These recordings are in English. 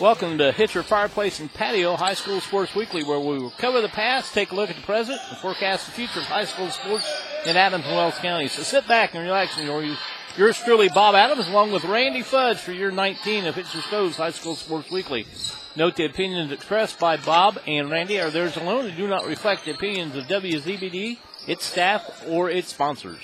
Welcome to Hitzer Fireplace and Patio High School Sports Weekly, where we will cover the past, take a look at the present, and forecast the future of high school sports in Adams and Wells County. So sit back and relax and enjoy yours truly, Bob Adams, along with Randy Fudge for year 19 of Hitzer Stowe's High School Sports Weekly. Note the opinions expressed by Bob and Randy are theirs alone and do not reflect the opinions of WZBD, its staff, or its sponsors.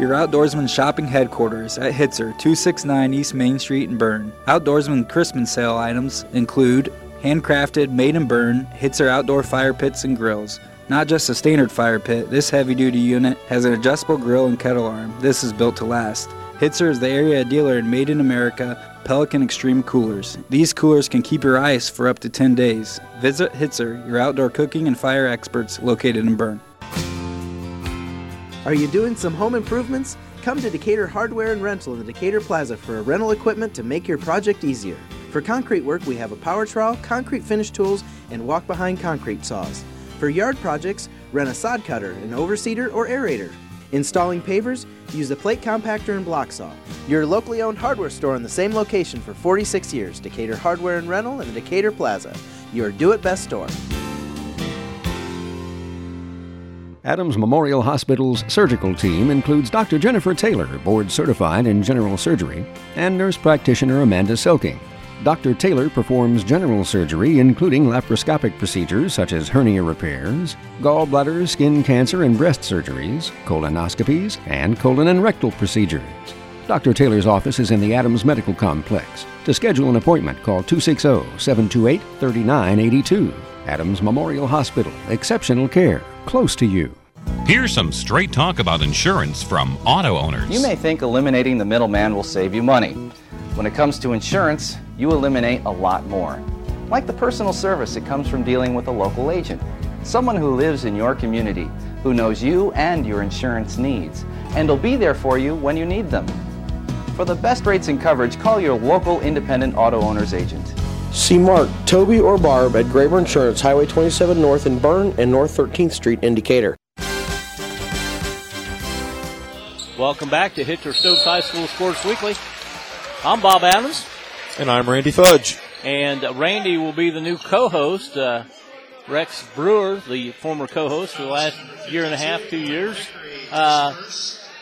Your Outdoorsman shopping headquarters at Hitzer, 269 East Main Street in Berne. Outdoorsman Christmas sale items include handcrafted, made in Berne, Hitzer outdoor fire pits and grills. Not just a standard fire pit, this heavy duty unit has an adjustable grill and kettle arm. This is built to last. Hitzer is the area dealer in Made in America Pelican Extreme Coolers. These coolers can keep your ice for up to 10 days. Visit Hitzer, your outdoor cooking and fire experts located in Berne. Are you doing some home improvements? Come to Decatur Hardware and Rental in the Decatur Plaza for a rental equipment to make your project easier. For concrete work, we have a power trowel, concrete finish tools, and walk behind concrete saws. For yard projects, rent a sod cutter, an overseeder, or aerator. Installing pavers, use a plate compactor and block saw. Your locally owned hardware store in the same location for 46 years Decatur Hardware and Rental in the Decatur Plaza. Your do it best store. Adams Memorial Hospital's surgical team includes Dr. Jennifer Taylor, board certified in general surgery, and nurse practitioner Amanda Selking. Dr. Taylor performs general surgery, including laparoscopic procedures such as hernia repairs, gallbladder, skin cancer, and breast surgeries, colonoscopies, and colon and rectal procedures. Dr. Taylor's office is in the Adams Medical Complex. To schedule an appointment, call 260 728 3982. Adams Memorial Hospital, exceptional care, close to you. Here's some straight talk about insurance from auto owners. You may think eliminating the middleman will save you money. When it comes to insurance, you eliminate a lot more. Like the personal service that comes from dealing with a local agent. Someone who lives in your community, who knows you and your insurance needs, and will be there for you when you need them. For the best rates and coverage, call your local independent auto owner's agent. See Mark, Toby, or Barb at Graber Insurance, Highway 27 North in Berne and North 13th Street in Decatur. Welcome back to Hitzer Stokes High School Sports Weekly. I'm Bob Adams. And I'm Randy Fudge. And Randy will be the new co-host. Uh, Rex Brewer, the former co-host for the last year and a half, two years, uh,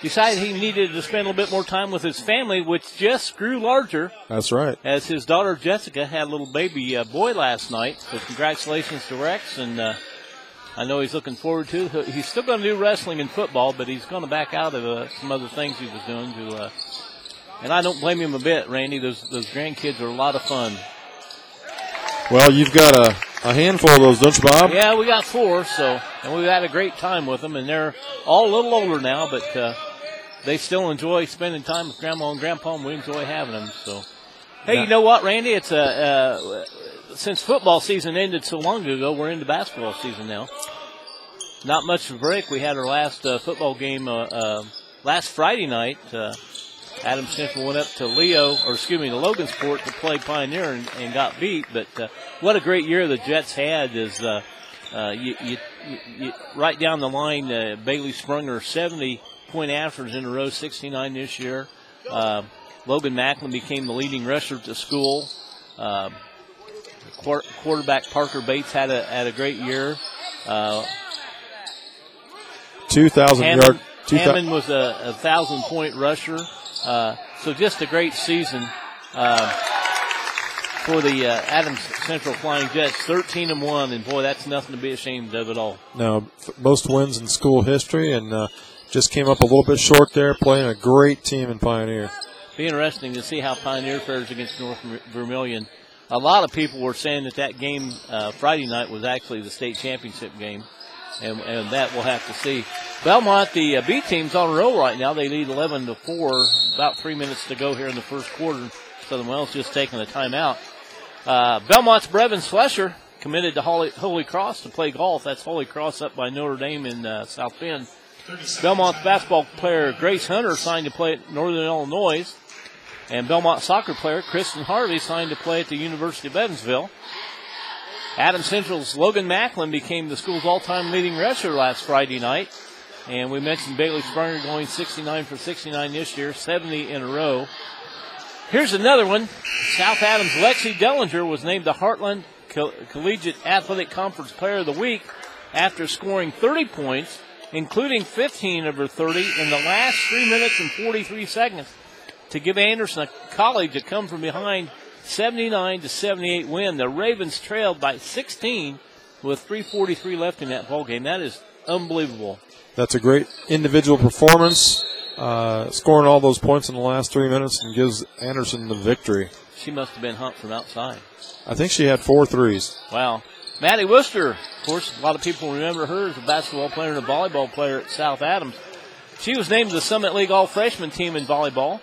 decided he needed to spend a little bit more time with his family, which just grew larger. That's right. As his daughter Jessica had a little baby uh, boy last night. So congratulations to Rex, and uh, I know he's looking forward to. He's still going to do wrestling and football, but he's going to back out of uh, some other things he was doing to and I don't blame him a bit, Randy. Those those grandkids are a lot of fun. Well, you've got a, a handful of those, don't you, Bob? Yeah, we got four, so and we've had a great time with them, and they're all a little older now, but uh, they still enjoy spending time with Grandma and Grandpa, and we enjoy having them. So, hey, yeah. you know what, Randy? It's a uh, since football season ended so long ago, we're into basketball season now. Not much of a break. We had our last uh, football game uh, uh, last Friday night. Uh, Adams Central went up to Leo, or excuse me, to Logansport to play Pioneer and, and got beat. But uh, what a great year the Jets had is uh, uh, you, you, you, right down the line. Uh, Bailey Sprunger, 70 point average in a row, 69 this year. Uh, Logan Macklin became the leading rusher at the school. Uh, quarterback Parker Bates had a had a great year. Uh, Two thousand yard. Hammond was a, a thousand point rusher. Uh, so just a great season uh, for the uh, Adams Central Flying Jets, 13 and one, and boy, that's nothing to be ashamed of at all. No, most wins in school history, and uh, just came up a little bit short there, playing a great team in Pioneer. Be interesting to see how Pioneer fares against North Vermilion. A lot of people were saying that that game uh, Friday night was actually the state championship game and, and that we'll have to see. Belmont, the uh, B team's on a roll right now. They lead 11 to four. About three minutes to go here in the first quarter. Southern Wells just taking a timeout. Uh, Belmont's Brevin Flesher committed to Holy, Holy, Cross to play golf. That's Holy Cross up by Notre Dame in uh, South Bend. Belmont's basketball player Grace Hunter signed to play at Northern Illinois. And Belmont soccer player Kristen Harvey signed to play at the University of Evansville. Adam Central's Logan Macklin became the school's all-time leading rusher last Friday night. And we mentioned Bailey Sprunger going 69 for 69 this year, 70 in a row. Here's another one. South Adams Lexi Dellinger was named the Heartland Collegiate Athletic Conference Player of the Week after scoring 30 points, including 15 of her 30 in the last 3 minutes and 43 seconds to give Anderson a college that come from behind 79 to 78 win. The Ravens trailed by 16 with 343 left in that ball game. That is unbelievable. That's a great individual performance, uh, scoring all those points in the last three minutes and gives Anderson the victory. She must have been humped from outside. I think she had four threes. Wow. Maddie Worcester, of course, a lot of people remember her as a basketball player and a volleyball player at South Adams. She was named the Summit League All Freshman team in volleyball.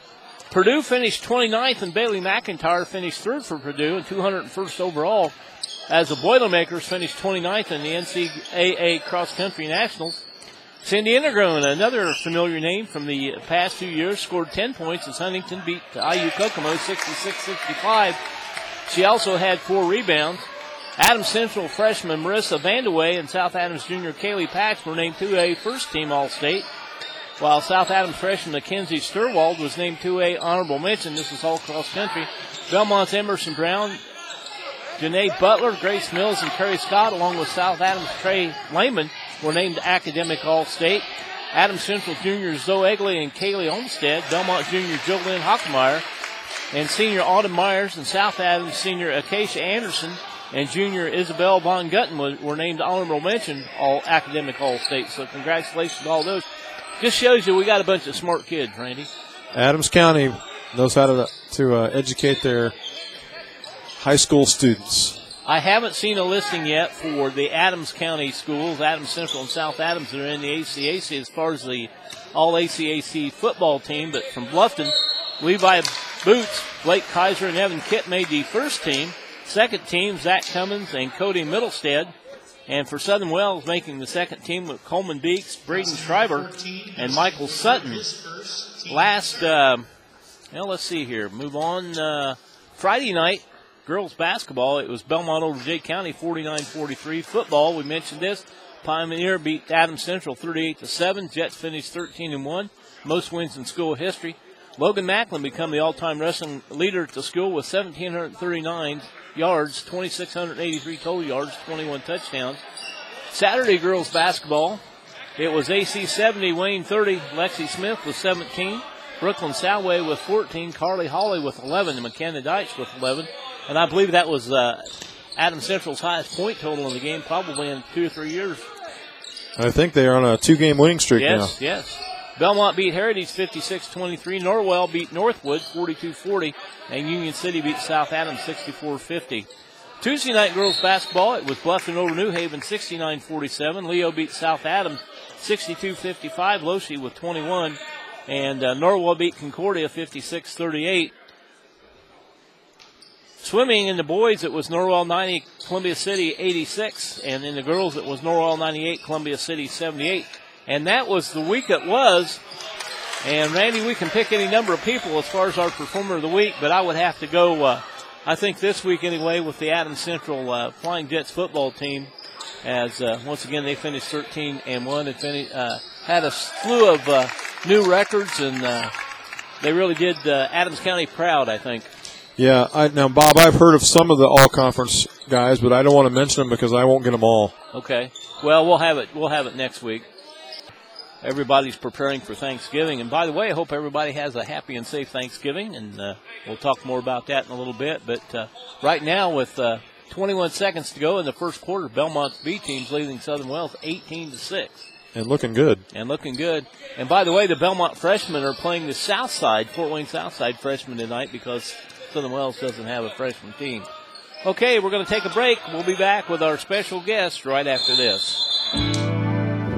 Purdue finished 29th, and Bailey McIntyre finished third for Purdue and 201st overall. As the Boilermakers finished 29th in the NCAA Cross Country Nationals. Cindy Innergren, another familiar name from the past few years, scored 10 points as Huntington beat IU Kokomo 66-65. She also had four rebounds. Adams Central freshman Marissa Vandewey and South Adams junior Kaylee Patch were named 2A first team All State, while South Adams freshman Mackenzie Sturwald was named 2A honorable mention. This is all cross country. Belmont's Emerson Brown, Janae Butler, Grace Mills, and Kerry Scott, along with South Adams Trey Lehman, were named academic All State. Adams Central junior Zoe Egley and Kaylee Olmstead, Belmont junior Jolynn Hockmeyer, and senior Autumn Myers and South Adams senior Acacia Anderson and junior Isabel Von Gunten were named honorable mention all academic all state. So congratulations to all those. Just shows you we got a bunch of smart kids, Randy. Adams County knows how to to uh, educate their high school students. I haven't seen a listing yet for the Adams County schools, Adams Central and South Adams, that are in the ACAC as far as the all ACAC football team. But from Bluffton, Levi Boots, Blake Kaiser, and Evan Kitt made the first team. Second team, Zach Cummins and Cody Middlestead. And for Southern Wells, making the second team with Coleman Beeks, Braden Schreiber, and Michael Sutton. Last, uh, well, let's see here. Move on. Uh, Friday night, girls basketball. It was Belmont over Jay County, 49-43. Football, we mentioned this. Pioneer beat Adams Central 38 to 7. Jets finished 13 and 1. Most wins in school history. Logan Macklin become the all-time wrestling leader at the school with 1,739 yards, 2,683 total yards, 21 touchdowns. Saturday girls basketball, it was AC 70, Wayne 30, Lexi Smith with 17, Brooklyn Salway with 14, Carly Holly with 11, and McKenna Deitch with 11. And I believe that was uh, Adam Central's highest point total in the game, probably in two or three years. I think they are on a two-game winning streak yes, now. Yes, yes. Belmont beat Heritage 56-23. Norwell beat Northwood 42-40. And Union City beat South Adams 64-50. Tuesday night girls basketball, it was Bluffton over New Haven 69-47. Leo beat South Adams 62-55. Loshi with 21. And uh, Norwell beat Concordia 56-38. Swimming in the boys, it was Norwell 90, Columbia City 86. And in the girls, it was Norwell 98, Columbia City 78. And that was the week it was. And Randy, we can pick any number of people as far as our performer of the week, but I would have to go, uh, I think this week anyway, with the Adams Central uh, Flying Jets football team. As uh, once again they finished 13 and one and uh, had a slew of uh, new records, and uh, they really did Adams County proud. I think. Yeah, I, now Bob, I've heard of some of the all conference guys, but I don't want to mention them because I won't get them all. Okay. Well, we'll have it. We'll have it next week everybody's preparing for Thanksgiving. And by the way, I hope everybody has a happy and safe Thanksgiving, and uh, we'll talk more about that in a little bit. But uh, right now, with uh, 21 seconds to go in the first quarter, Belmont's B team's leading Southern Wells 18 to six. And looking good. And looking good. And by the way, the Belmont freshmen are playing the South Side, Fort Wayne South Side freshmen tonight because Southern Wells doesn't have a freshman team. Okay, we're going to take a break. We'll be back with our special guest right after this.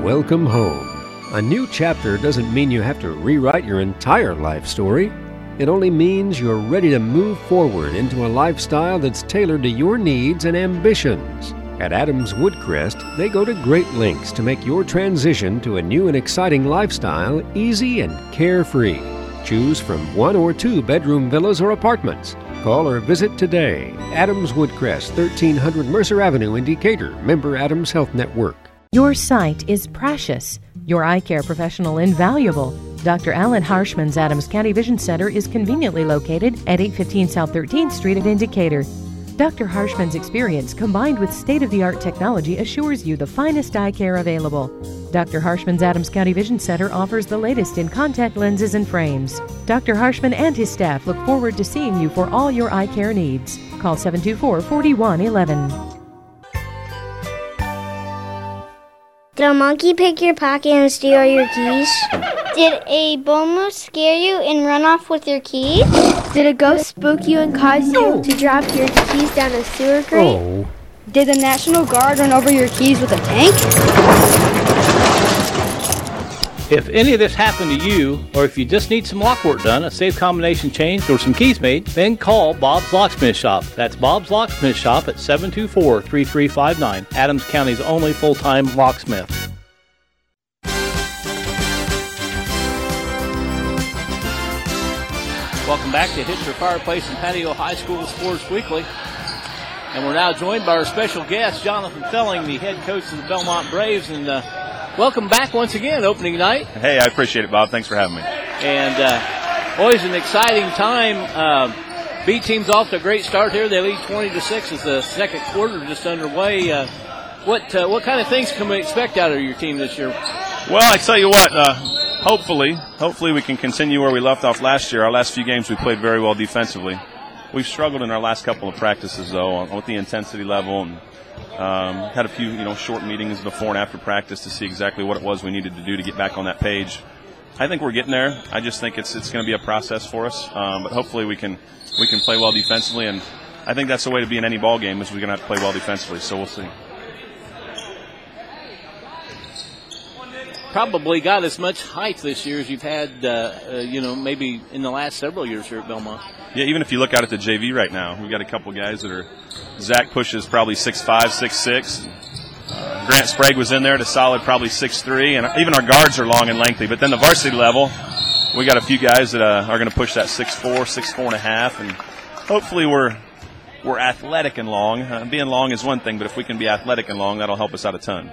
Welcome home. A new chapter doesn't mean you have to rewrite your entire life story. It only means you're ready to move forward into a lifestyle that's tailored to your needs and ambitions. At Adams Woodcrest, they go to great lengths to make your transition to a new and exciting lifestyle easy and carefree. Choose from one or two bedroom villas or apartments. Call or visit today. Adams Woodcrest, 1300 Mercer Avenue in Decatur, member Adams Health Network. Your sight is precious. Your eye care professional invaluable. Dr. Alan Harshman's Adams County Vision Center is conveniently located at 815 South 13th Street at in Decatur. Dr. Harshman's experience combined with state of the art technology assures you the finest eye care available. Dr. Harshman's Adams County Vision Center offers the latest in contact lenses and frames. Dr. Harshman and his staff look forward to seeing you for all your eye care needs. Call 724 4111. Did a monkey pick your pocket and steal your keys? Did a bone scare you and run off with your keys? Did a ghost spook you and cause you to drop your keys down a sewer grate? Oh. Did the National Guard run over your keys with a tank? If any of this happened to you, or if you just need some lock work done, a safe combination changed, or some keys made, then call Bob's Locksmith Shop. That's Bob's Locksmith Shop at 724 3359, Adams County's only full time locksmith. Welcome back to Hitzer Fireplace and Patio High School Sports Weekly. And we're now joined by our special guest, Jonathan Felling, the head coach of the Belmont Braves. And uh, welcome back once again, opening night. Hey, I appreciate it, Bob. Thanks for having me. And uh, always an exciting time. Uh, B team's off to a great start here. They lead 20 to 6 as the second quarter just underway. Uh, what uh, what kind of things can we expect out of your team this year? Well, I tell you what, uh, hopefully, hopefully we can continue where we left off last year. Our last few games, we played very well defensively. We've struggled in our last couple of practices, though, on, with the intensity level, and um, had a few, you know, short meetings before and after practice to see exactly what it was we needed to do to get back on that page. I think we're getting there. I just think it's it's going to be a process for us, um, but hopefully we can we can play well defensively, and I think that's the way to be in any ball game is we're going to have to play well defensively. So we'll see. Probably got as much height this year as you've had, uh, uh, you know, maybe in the last several years here at Belmont. Yeah, even if you look out at the JV right now, we've got a couple guys that are. Zach pushes probably six five, six six. Uh, Grant Sprague was in there at a solid probably six three, and even our guards are long and lengthy. But then the varsity level, we got a few guys that uh, are going to push that six four, six four and a half, and hopefully we're we're athletic and long. Uh, being long is one thing, but if we can be athletic and long, that'll help us out a ton.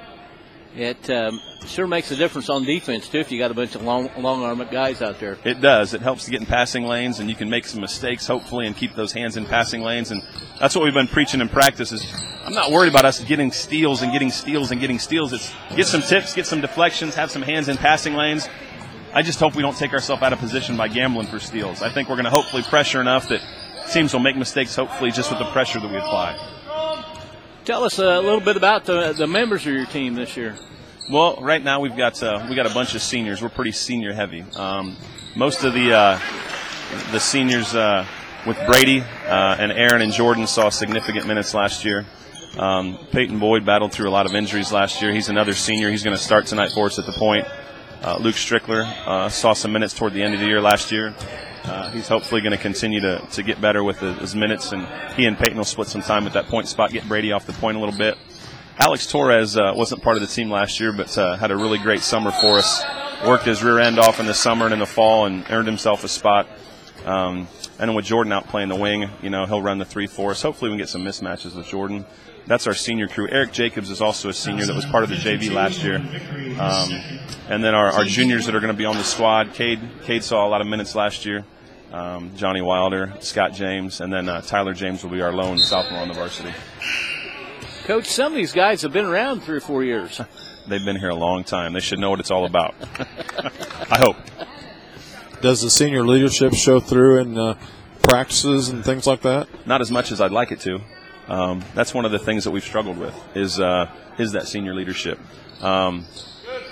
It um, sure makes a difference on defense too if you got a bunch of long, long armed guys out there. It does. It helps to get in passing lanes, and you can make some mistakes hopefully and keep those hands in passing lanes. And that's what we've been preaching in practice. Is I'm not worried about us getting steals and getting steals and getting steals. It's get some tips, get some deflections, have some hands in passing lanes. I just hope we don't take ourselves out of position by gambling for steals. I think we're going to hopefully pressure enough that teams will make mistakes. Hopefully, just with the pressure that we apply. Tell us a little bit about the, the members of your team this year. Well, right now we've got uh, we got a bunch of seniors. We're pretty senior heavy. Um, most of the uh, the seniors uh, with Brady uh, and Aaron and Jordan saw significant minutes last year. Um, Peyton Boyd battled through a lot of injuries last year. He's another senior. He's going to start tonight for us at the point. Uh, Luke Strickler uh, saw some minutes toward the end of the year last year. Uh, he's hopefully going to continue to, to get better with his minutes, and he and Peyton will split some time at that point spot, get Brady off the point a little bit. Alex Torres uh, wasn't part of the team last year, but uh, had a really great summer for us. Worked his rear end off in the summer and in the fall, and earned himself a spot. Um, and with Jordan out playing the wing, you know he'll run the three for. Hopefully, we can get some mismatches with Jordan. That's our senior crew. Eric Jacobs is also a senior that was part of the JV last year. Um, and then our, our, juniors that are going to be on the squad. Cade, Cade saw a lot of minutes last year. Um, Johnny Wilder, Scott James, and then uh, Tyler James will be our lone sophomore on the varsity. Coach, some of these guys have been around three or four years. They've been here a long time. They should know what it's all about. I hope. Does the senior leadership show through in uh, practices and things like that? Not as much as I'd like it to. Um, that's one of the things that we've struggled with is uh, is that senior leadership. Um,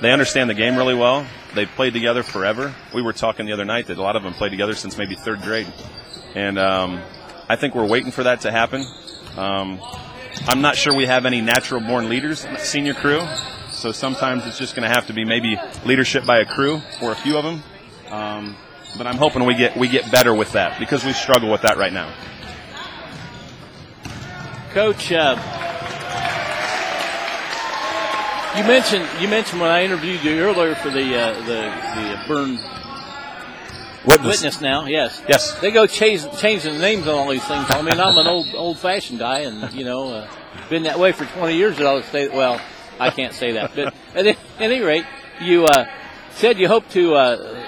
they understand the game really well. They've played together forever. We were talking the other night that a lot of them played together since maybe third grade, and um, I think we're waiting for that to happen. Um, I'm not sure we have any natural born leaders in the senior crew, so sometimes it's just going to have to be maybe leadership by a crew or a few of them. Um, but I'm hoping we get we get better with that because we struggle with that right now. Coach, uh, you mentioned you mentioned when I interviewed you earlier for the uh, the the Berne Witness. Witness. now, yes, yes. They go change, changing the names on all these things. I mean, I'm an old old fashioned guy, and you know, uh, been that way for 20 years. That I would say, well, I can't say that, but at any rate, you uh, said you hope to uh,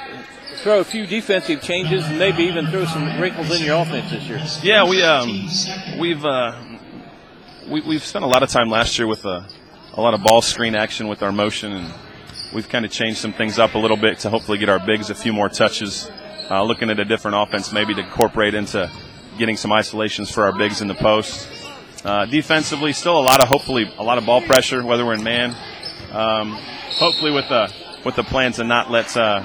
throw a few defensive changes and maybe even throw some wrinkles in your offense this year. Yeah, we um, we've uh, we, we've spent a lot of time last year with a, a lot of ball screen action with our motion, and we've kind of changed some things up a little bit to hopefully get our bigs a few more touches. Uh, looking at a different offense, maybe to incorporate into getting some isolations for our bigs in the post. Uh, defensively, still a lot of hopefully a lot of ball pressure, whether we're in man. Um, hopefully with the with the plans to not let uh,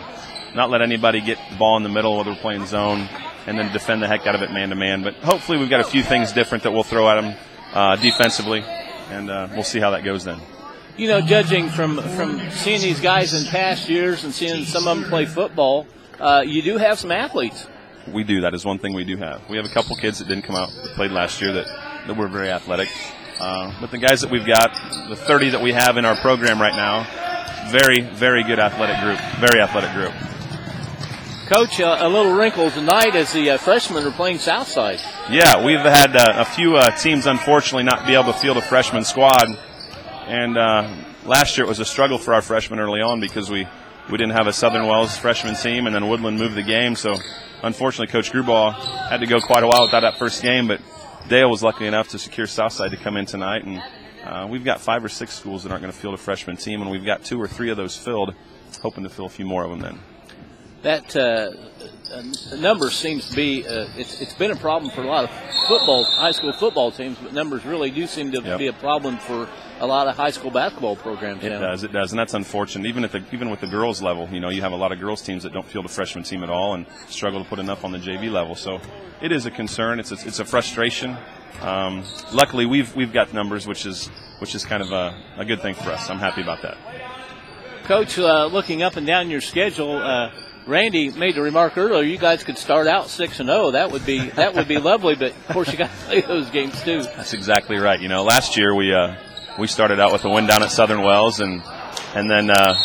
not let anybody get the ball in the middle, whether we're playing zone, and then defend the heck out of it man to man. But hopefully we've got a few things different that we'll throw at them uh, defensively, and uh, we'll see how that goes then. You know, judging from from seeing these guys in past years and seeing some of them play football, uh, you do have some athletes. We do. That is one thing we do have. We have a couple kids that didn't come out that played last year that that were very athletic. Uh, but the guys that we've got, the 30 that we have in our program right now, very, very good athletic group. Very athletic group. Coach, uh, a little wrinkle tonight as the uh, freshmen are playing Southside. Yeah, we've had uh, a few uh, teams, unfortunately, not be able to field a freshman squad. And uh, last year it was a struggle for our freshmen early on because we, we didn't have a Southern Wells freshman team, and then Woodland moved the game. So, unfortunately, Coach Gruball had to go quite a while without that first game. But Dale was lucky enough to secure Southside to come in tonight, and uh, we've got five or six schools that aren't going to field a freshman team, and we've got two or three of those filled, hoping to fill a few more of them then. That uh, uh, number seems to be uh, it's, it's been a problem for a lot of football high school football teams, but numbers really do seem to Yep. be a problem for a lot of high school basketball programs. It now. does, it does, and that's unfortunate. Even at the even with the girls level, you know, you have a lot of girls teams that don't field a freshman team at all and struggle to put enough on the JV level. So it is a concern. It's a, it's a frustration. Um, luckily, we've we've got numbers, which is which is kind of a, a good thing for us. I'm happy about that. Coach, uh, looking up and down your schedule, uh, Randy made the remark earlier. You guys could start out six and zero. That would be that would be lovely. But of course, you got to play those games too. That's exactly right. You know, last year we uh, we started out with a win down at Southern Wells, and and then uh,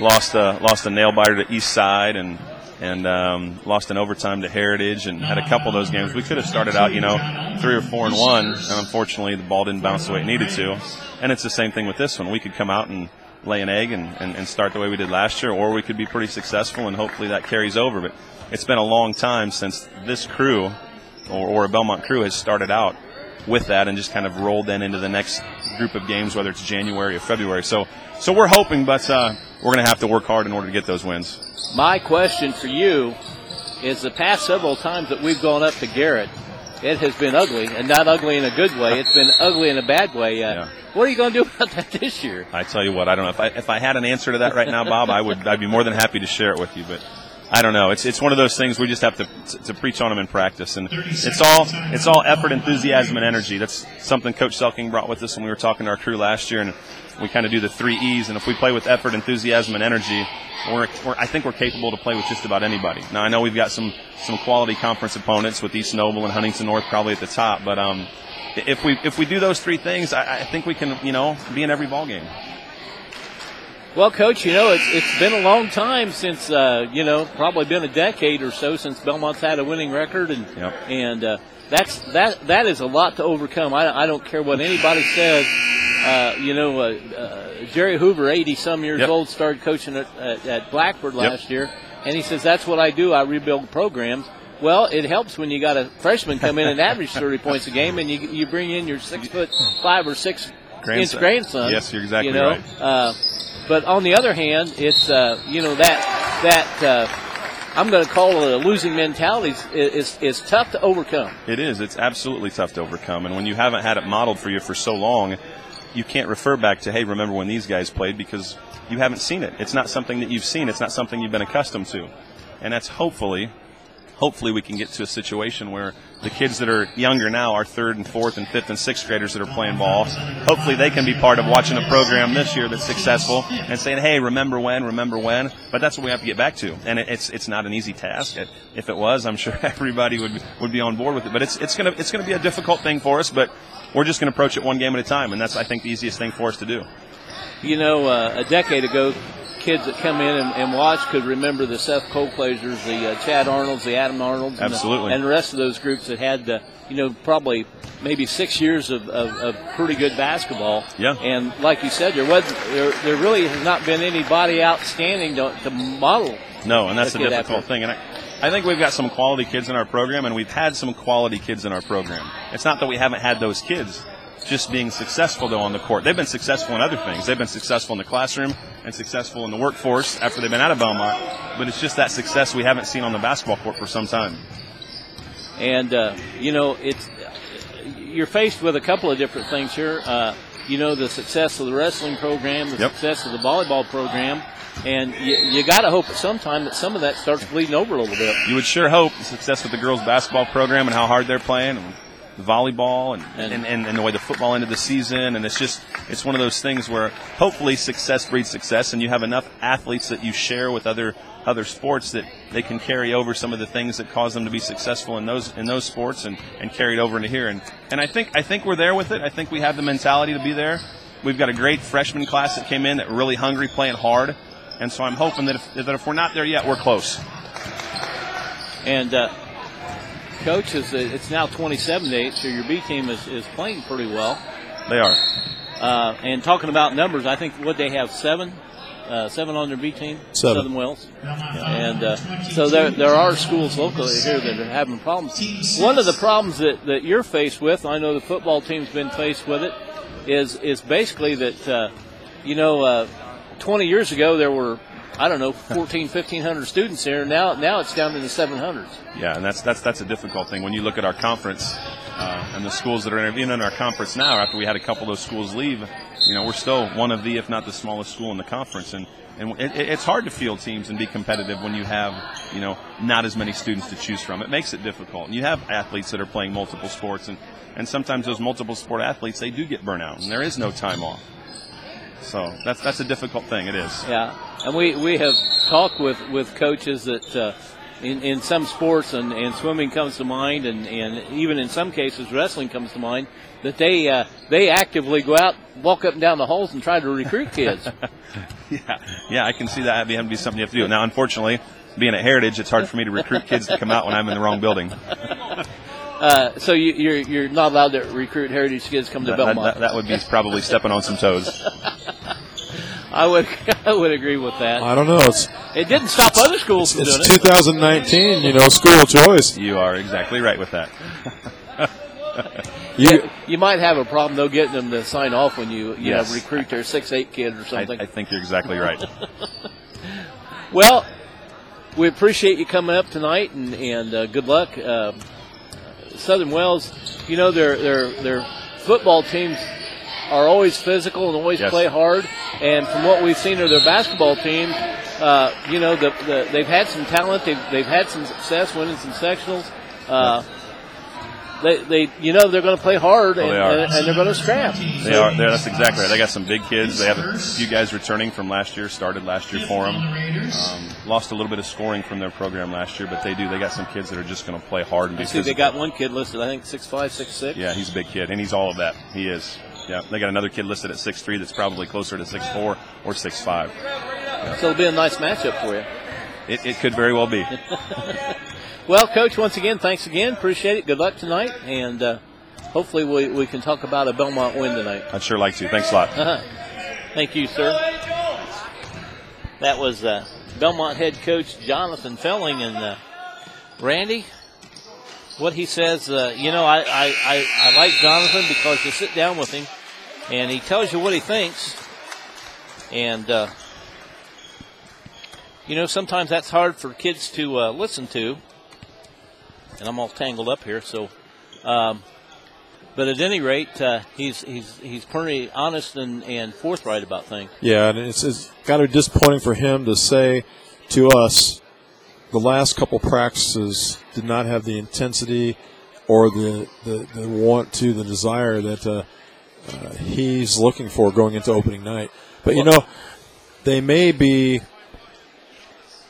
lost a lost a nail biter to East Side, and and um, lost an overtime to Heritage, and had a couple of those games. We could have started out, you know, three or four and one, and unfortunately the ball didn't bounce the way it needed to. And it's the same thing with this one. We could come out and lay an egg and, and, and start the way we did last year, or we could be pretty successful, and hopefully that carries over. But it's been a long time since this crew or, or a Belmont crew has started out with that and just kind of rolled then into the next group of games, whether it's January or February. So, so we're hoping, but uh, we're going to have to work hard in order to get those wins. My question for you is: the past several times that we've gone up to Garrett, it has been ugly, and not ugly in a good way. It's been ugly in a bad way. Uh, What are you going to do about that this year? I tell you what, I don't know if I if I had an answer to that right now, Bob, I would I'd be more than happy to share it with you, but. I don't know. It's it's one of those things we just have to to preach on them in practice, and it's all it's all effort, enthusiasm, and energy. That's something Coach Selking brought with us when we were talking to our crew last year, and we kind of do the three E's. And if we play with effort, enthusiasm, and energy, we're, we're I think we're capable to play with just about anybody. Now I know we've got some some quality conference opponents with East Noble and Huntington North probably at the top, but um, if we if we do those three things, I, I think we can you know be in every ball game. Well, Coach, you know it's it's been a long time since uh, you know probably been a decade or so since Belmont's had a winning record, and and uh, that's that that is a lot to overcome. I, I don't care what anybody says. Uh, you know, uh, uh, Jerry Hoover, eighty some years Yep. old, started coaching at, at, at Blackford Yep. last year, and he says that's what I do. I rebuild programs. Well, it helps when you got a freshman come in and average thirty points a game, and you you bring in your six foot five or six inch Grandson. grandson. Yes, you're exactly you know? right. Uh, but on the other hand, it's uh, you know that that uh, I'm going to call it a losing mentality is, is is tough to overcome. It is. It's absolutely tough to overcome. And when you haven't had it modeled for you for so long, you can't refer back to, hey, remember when these guys played because you haven't seen it. It's not something that you've seen. It's not something you've been accustomed to. And that's hopefully, hopefully we can get to a situation where the kids that are younger now, our third and fourth and fifth and sixth graders that are playing ball, hopefully they can be part of watching a program this year that's successful and saying, hey, remember when, remember when. But that's what we have to get back to. And it's, it's not an easy task. If it was, I'm sure everybody would, would be on board with it. But it's, it's going to, it's to be a difficult thing for us, but we're just going to approach it one game at a time. And that's, I think, the easiest thing for us to do. You know, uh, a decade ago, kids that come in and, and watch could remember the Seth Colclasers, the uh, Chad Arnolds, the Adam Arnolds, and the- Absolutely. and the, rest of those groups that had, uh, you know, probably maybe six years of, of, of pretty good basketball. Yeah. And like you said, there was there, there really has not been anybody outstanding to, to model. No, and that's the the difficult thing. And I, I think we've got some quality kids in our program, and we've had some quality kids in our program. It's not that we haven't had those kids. Just being successful though on the court. They've been successful in other things. They've been successful in the classroom and successful in the workforce after they've been out of Belmont. But it's just that success we haven't seen on the basketball court for some time. And uh, you know, it's you're faced with a couple of different things here. Uh, you know, the success of the wrestling program, the Yep. success of the volleyball program, and you, you got to hope at some time that some of that starts bleeding over a little bit. You would sure hope the success with the girls basketball program and how hard they're playing and the volleyball and, and, and, and the way the football ended the season and it's just it's one of those things where hopefully success breeds success and you have enough athletes that you share with other other sports that they can carry over some of the things that cause them to be successful in those in those sports and, and carry it over into here and and I think I think we're there with it. I think we have the mentality to be there. We've got a great freshman class that came in that really hungry, playing hard, and so I'm hoping that if, that if we're not there yet, we're close. And uh, coach is it's now 27 to 8, so your B team is, is playing pretty well. They are. Uh, and talking about numbers, I think what they have seven, uh, seven on their B team, Seven. Southern Wells, and uh, so there there are schools locally here that are having problems. One of the problems that, that you're faced with, I know the football team's been faced with it, is is basically that uh, you know uh, 20 years ago there were I don't know 14, 1500 students here. Now now it's down in the 700s. Yeah, and that's that's that's a difficult thing when you look at our conference uh, and the schools that are in, in our conference now. After we had a couple of those schools leave, you know, we're still one of the, if not the smallest school in the conference, and and it- it's hard to field teams and be competitive when you have you know not as many students to choose from. It makes it difficult, and you have athletes that are playing multiple sports, and and sometimes those multiple sport athletes they do get burnout, and there is no time off. So that's that's a difficult thing. It is. Yeah, and we, we have talked with, with coaches that uh, in, in some sports, and, and swimming comes to mind, and, and even in some cases wrestling comes to mind, that they uh, they actively go out, walk up and down the halls, and try to recruit kids. Yeah, yeah, I can see that having to be something you have to do. Now, unfortunately, being at Heritage, it's hard for me to recruit kids to come out when I'm in the wrong building. uh, so you, you're you're not allowed to recruit heritage kids to come to that, Belmont. that- that would be probably stepping on some toes. I would I would agree with that. I don't know. It's It didn't stop other schools from doing it's it. 2019. You know, school choice. You are exactly right with that. You You might have a problem though getting them to sign off when you you Yes. know recruit their six eight kid or I, something. I think you're exactly right. Well, we appreciate you coming up tonight, and, and uh, good luck. Uh, Southern Wells, you know their their their football teams are always physical and always Yes. play hard. And from what we've seen of their basketball team, uh, you know the, the they've had some talent. They've they've had some success winning some sectionals. Uh, they, they, you know, they're going to play hard Oh, and, they are. and, they're going to scrap. They are. They're, that's exactly right. They got some big kids. They have a few guys returning from last year. Started last year for them. Um, lost a little bit of scoring from their program last year, but they do. They got some kids that are just going to play hard and be I see they got one kid listed, I think six five, six six. Yeah, he's a big kid, and he's all of that. He is. Yeah, they got another kid listed at six three that's probably closer to six four or six five. So it'll be a nice matchup for you. It, it could very well be. Well, Coach, once again, thanks again. Appreciate it. Good luck tonight, and uh, hopefully we, we can talk about a Belmont win tonight. I'd sure like to. Thanks a lot. Uh-huh. Thank you, sir. That was uh, Belmont head coach Jonathan Felling and uh, Randy. What he says, uh, you know, I, I, I, I like Jonathan because you sit down with him and he tells you what he thinks. And, uh, you know, sometimes that's hard for kids to uh, listen to. And I'm all tangled up here, so. Um, but at any rate, uh, he's he's he's pretty honest and, and forthright about things. Yeah, and it's, it's got disappointing for him to say to us the last couple practices did not have the intensity or the, the, the want to, the desire that uh, uh, he's looking for going into opening night. But, you know, they may be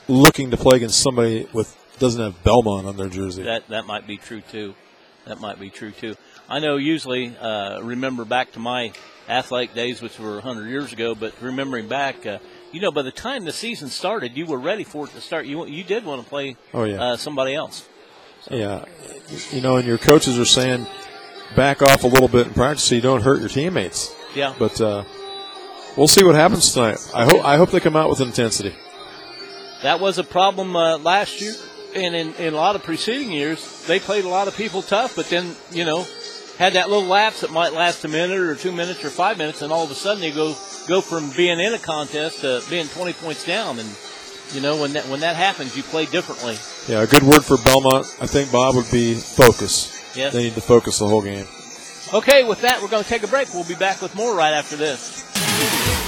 looking to play against somebody with doesn't have Belmont on their jersey. That that might be true too. That might be true too. I know usually uh, remember back to my athletic days, which were 100 years ago, but remembering back, uh, you know, by the time the season started, you were ready for it to start. You you did want to play Oh, yeah. uh, somebody else. Yeah, you know, and your coaches are saying back off a little bit in practice so you don't hurt your teammates. Yeah. But uh, we'll see what happens tonight. I hope I hope they come out with intensity. That was a problem uh, last year, and in, in a lot of preceding years, they played a lot of people tough, but then you know had that little lapse that might last a minute or two minutes or five minutes, and all of a sudden they go go from being in a contest to being 20 points down, and you know when that when that happens, you play differently. Yeah, a good word for Belmont, I think, Bob, would be focus. Yes. They need to focus the whole game. Okay, with that, we're going to take a break. We'll be back with more right after this.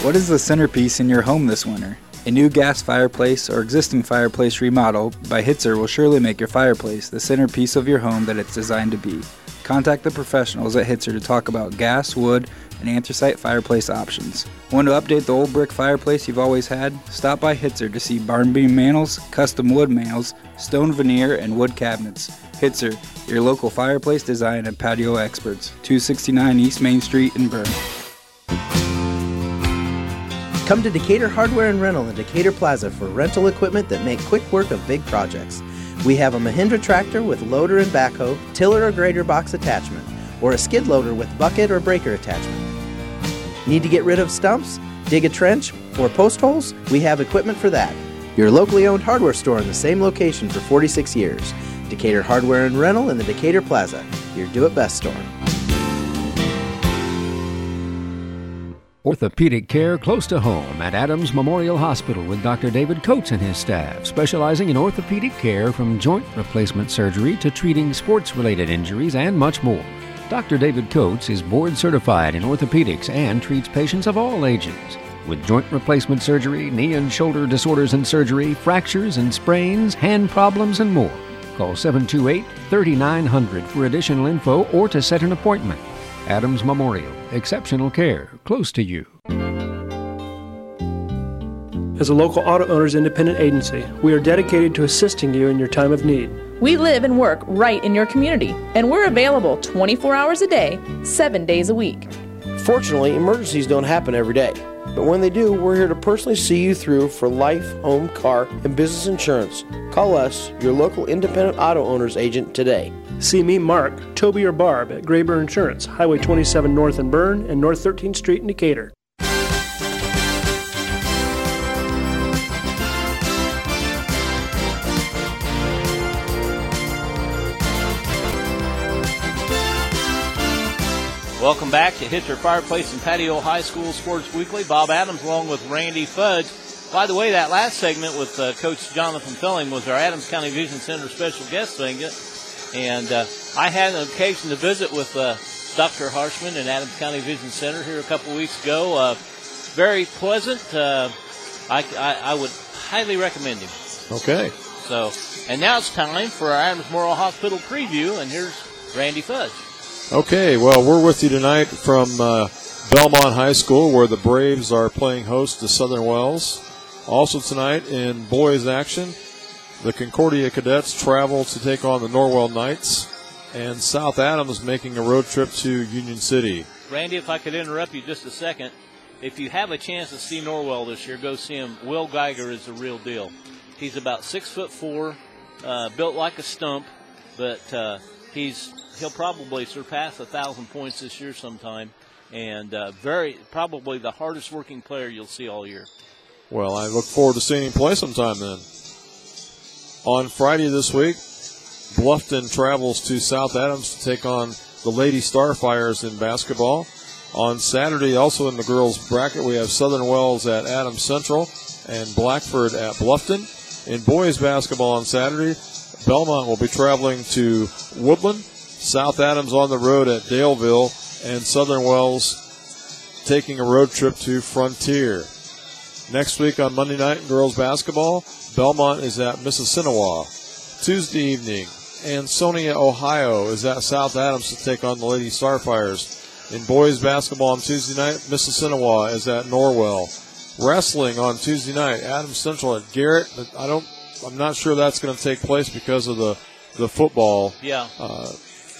What is the centerpiece in your home this winter? A new gas fireplace or existing fireplace remodel by Hitzer will surely make your fireplace the centerpiece of your home that it's designed to be. Contact the professionals at Hitzer to talk about gas, wood, and anthracite fireplace options. Want to update the old brick fireplace you've always had? Stop by Hitzer to see barn beam mantles, custom wood mantles, stone veneer, and wood cabinets. Hitzer, your local fireplace design and patio experts. 269 East Main Street in Berne. Come to Decatur Hardware and Rental in Decatur Plaza for rental equipment that make quick work of big projects. We have a Mahindra tractor with loader and backhoe, tiller or grader box attachment, or a skid loader with bucket or breaker attachment. Need to get rid of stumps, dig a trench, or post holes? We have equipment for that. Your locally owned hardware store in the same location for 46 years. Decatur Hardware and Rental in the Decatur Plaza, your do it best store. Orthopedic care close to home at Adams Memorial Hospital with Dr. David Coates and his staff, specializing in orthopedic care from joint replacement surgery to treating sports related injuries and much more. Dr. David Coates is board certified in orthopedics and treats patients of all ages. With joint replacement surgery, knee and shoulder disorders and surgery, fractures and sprains, hand problems, and more. Call 728 3900 for additional info or to set an appointment. Adams Memorial, exceptional care close to you. As a local auto owners independent agency, we are dedicated to assisting you in your time of need. We live and work right in your community, and we're available 24 hours a day, 7 days a week. Fortunately, emergencies don't happen every day. But when they do, we're here to personally see you through for life, home, car, and business insurance. Call us, your local independent auto owners agent, today. See me, Mark, Toby, or Barb at Graber Insurance, Highway 27 North in Berne and North 13th Street in Decatur. Welcome back to Hitzer Fireplace and Patio High School Sports Weekly. Bob Adams along with Randy Fudge. By the way, that last segment with uh, Coach Jonathan Felling was our Adams County Vision Center special guest segment. And uh, I had an occasion to visit with uh, Dr. Harshman in Adams County Vision Center here a couple weeks ago. Uh, very pleasant. Uh, I, I, I would highly recommend him. Okay. So, and now it's time for our Adams Memorial Hospital preview, and here's Randy Fudge. Okay, well, we're with you tonight from uh, Belmont High School, where the Braves are playing host to Southern Wells. Also tonight in boys action, the Concordia Cadets travel to take on the Norwell Knights, and South Adams making a road trip to Union City. Randy, if I could interrupt you just a second, if you have a chance to see Norwell this year, go see him. Will Geiger is the real deal. He's about six foot four, uh, built like a stump, but uh, he's he'll probably surpass a thousand points this year sometime, and uh, very probably the hardest working player you'll see all year. Well, I look forward to seeing him play sometime then. On Friday this week, Bluffton travels to South Adams to take on the Lady Starfires in basketball. On Saturday, also in the girls' bracket, we have Southern Wells at Adams Central and Blackford at Bluffton. In boys' basketball on Saturday, Belmont will be traveling to Woodland, South Adams on the road at Daleville, and Southern Wells taking a road trip to Frontier. Next week on Monday night in girls basketball, Belmont is at Mississinawa. Tuesday evening, Ansonia, Ohio is at South Adams to take on the Lady Starfires. In boys basketball on Tuesday night, Mississinawa is at Norwell. Wrestling on Tuesday night, Adams Central at Garrett. But I don't, I'm not sure that's going to take place because of the the football Yeah. uh,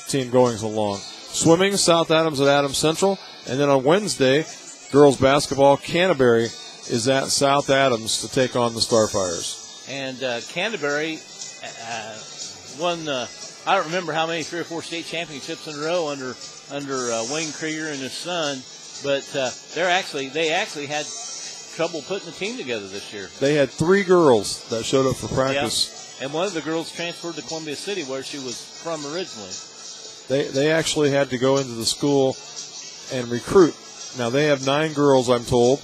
team going along. Swimming, South Adams at Adams Central, and then on Wednesday, girls basketball, Canterbury is at South Adams to take on the Starfires. And uh, Canterbury uh, won. Uh, I don't remember how many three or four state championships in a row under under uh, Wayne Krieger and his son, but uh, they're actually they actually had trouble putting the team together this year. They had three girls that showed up for practice. Yeah. And one of the girls transferred to Columbia City, where she was from originally. They they actually had to go into the school and recruit. Now they have nine girls, I'm told,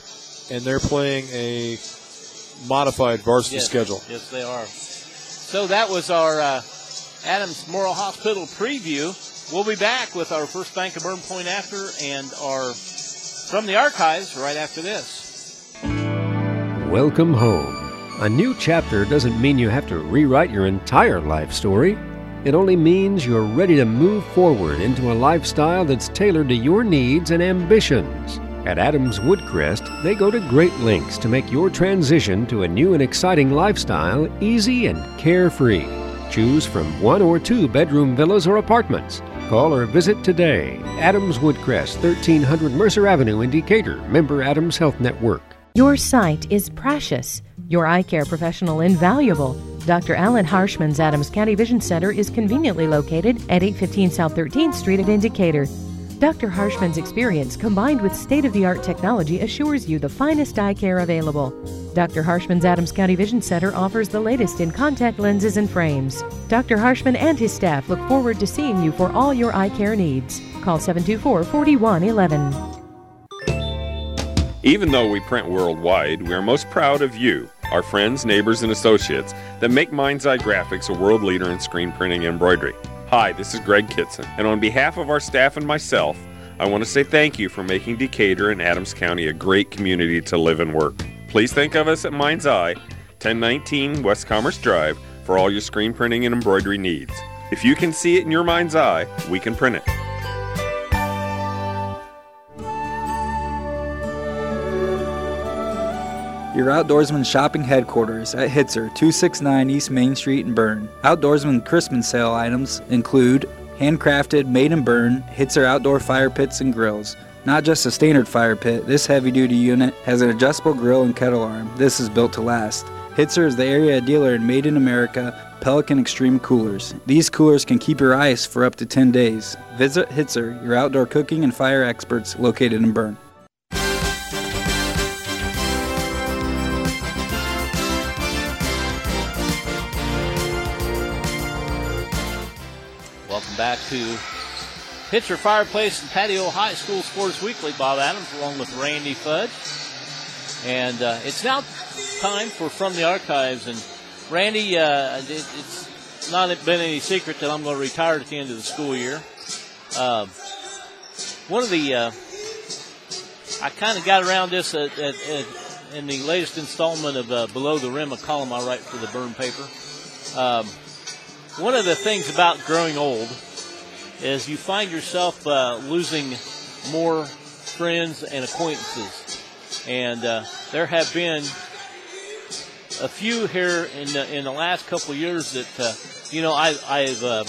and they're playing a modified varsity yes. schedule. Yes, they are. So that was our uh, Adams Memorial Hospital preview. We'll be back with our first Bank of Berne Point after and our from the archives right after this. Welcome home. A new chapter doesn't mean you have to rewrite your entire life story. It only means you're ready to move forward into a lifestyle that's tailored to your needs and ambitions. At Adams Woodcrest, they go to great lengths to make your transition to a new and exciting lifestyle easy and carefree. Choose from one or two bedroom villas or apartments. Call or visit today. Adams Woodcrest, 1300 Mercer Avenue in Decatur, member Adams Health Network. Your sight is precious, your eye care professional invaluable. Dr. Alan Harshman's Adams County Vision Center is conveniently located at 815 South 13th Street at in Decatur. Dr. Harshman's experience combined with state of the art technology assures you the finest eye care available. Dr. Harshman's Adams County Vision Center offers the latest in contact lenses and frames. Dr. Harshman and his staff look forward to seeing you for all your eye care needs. Call 724 4111. Even though we print worldwide, we are most proud of you, our friends, neighbors, and associates that make Mind's Eye Graphics a world leader in screen printing and embroidery. Hi, this is Greg Kitson, and on behalf of our staff and myself, I want to say thank you for making Decatur and Adams County a great community to live and work. Please think of us at Mind's Eye, 1019 West Commerce Drive, for all your screen printing and embroidery needs. If you can see it in your mind's eye, we can print it. Your Outdoorsman shopping headquarters at Hitzer, 269 East Main Street in Berne. Outdoorsman Christmas sale items include handcrafted, made in Berne, Hitzer outdoor fire pits and grills. Not just a standard fire pit, this heavy duty unit has an adjustable grill and kettle arm. This is built to last. Hitzer is the area dealer in Made in America Pelican Extreme Coolers. These coolers can keep your ice for up to 10 days. Visit Hitzer, your outdoor cooking and fire experts located in Berne. Back to Hitzer Fireplace and Patio High School Sports Weekly. Bob Adams along with Randy Fudge. And uh, it's now time for From the Archives. And Randy, uh, it, it's not been any secret that I'm going to retire at the end of the school year. Uh, one of the, uh, I kind of got around this at, at, at, in the latest installment of uh, Below the Rim, a column I write for the Berne paper. Um, one of the things about growing old is you find yourself uh, losing more friends and acquaintances. And uh, there have been a few here in the, in the last couple of years that, uh, you know, I, I've, uh,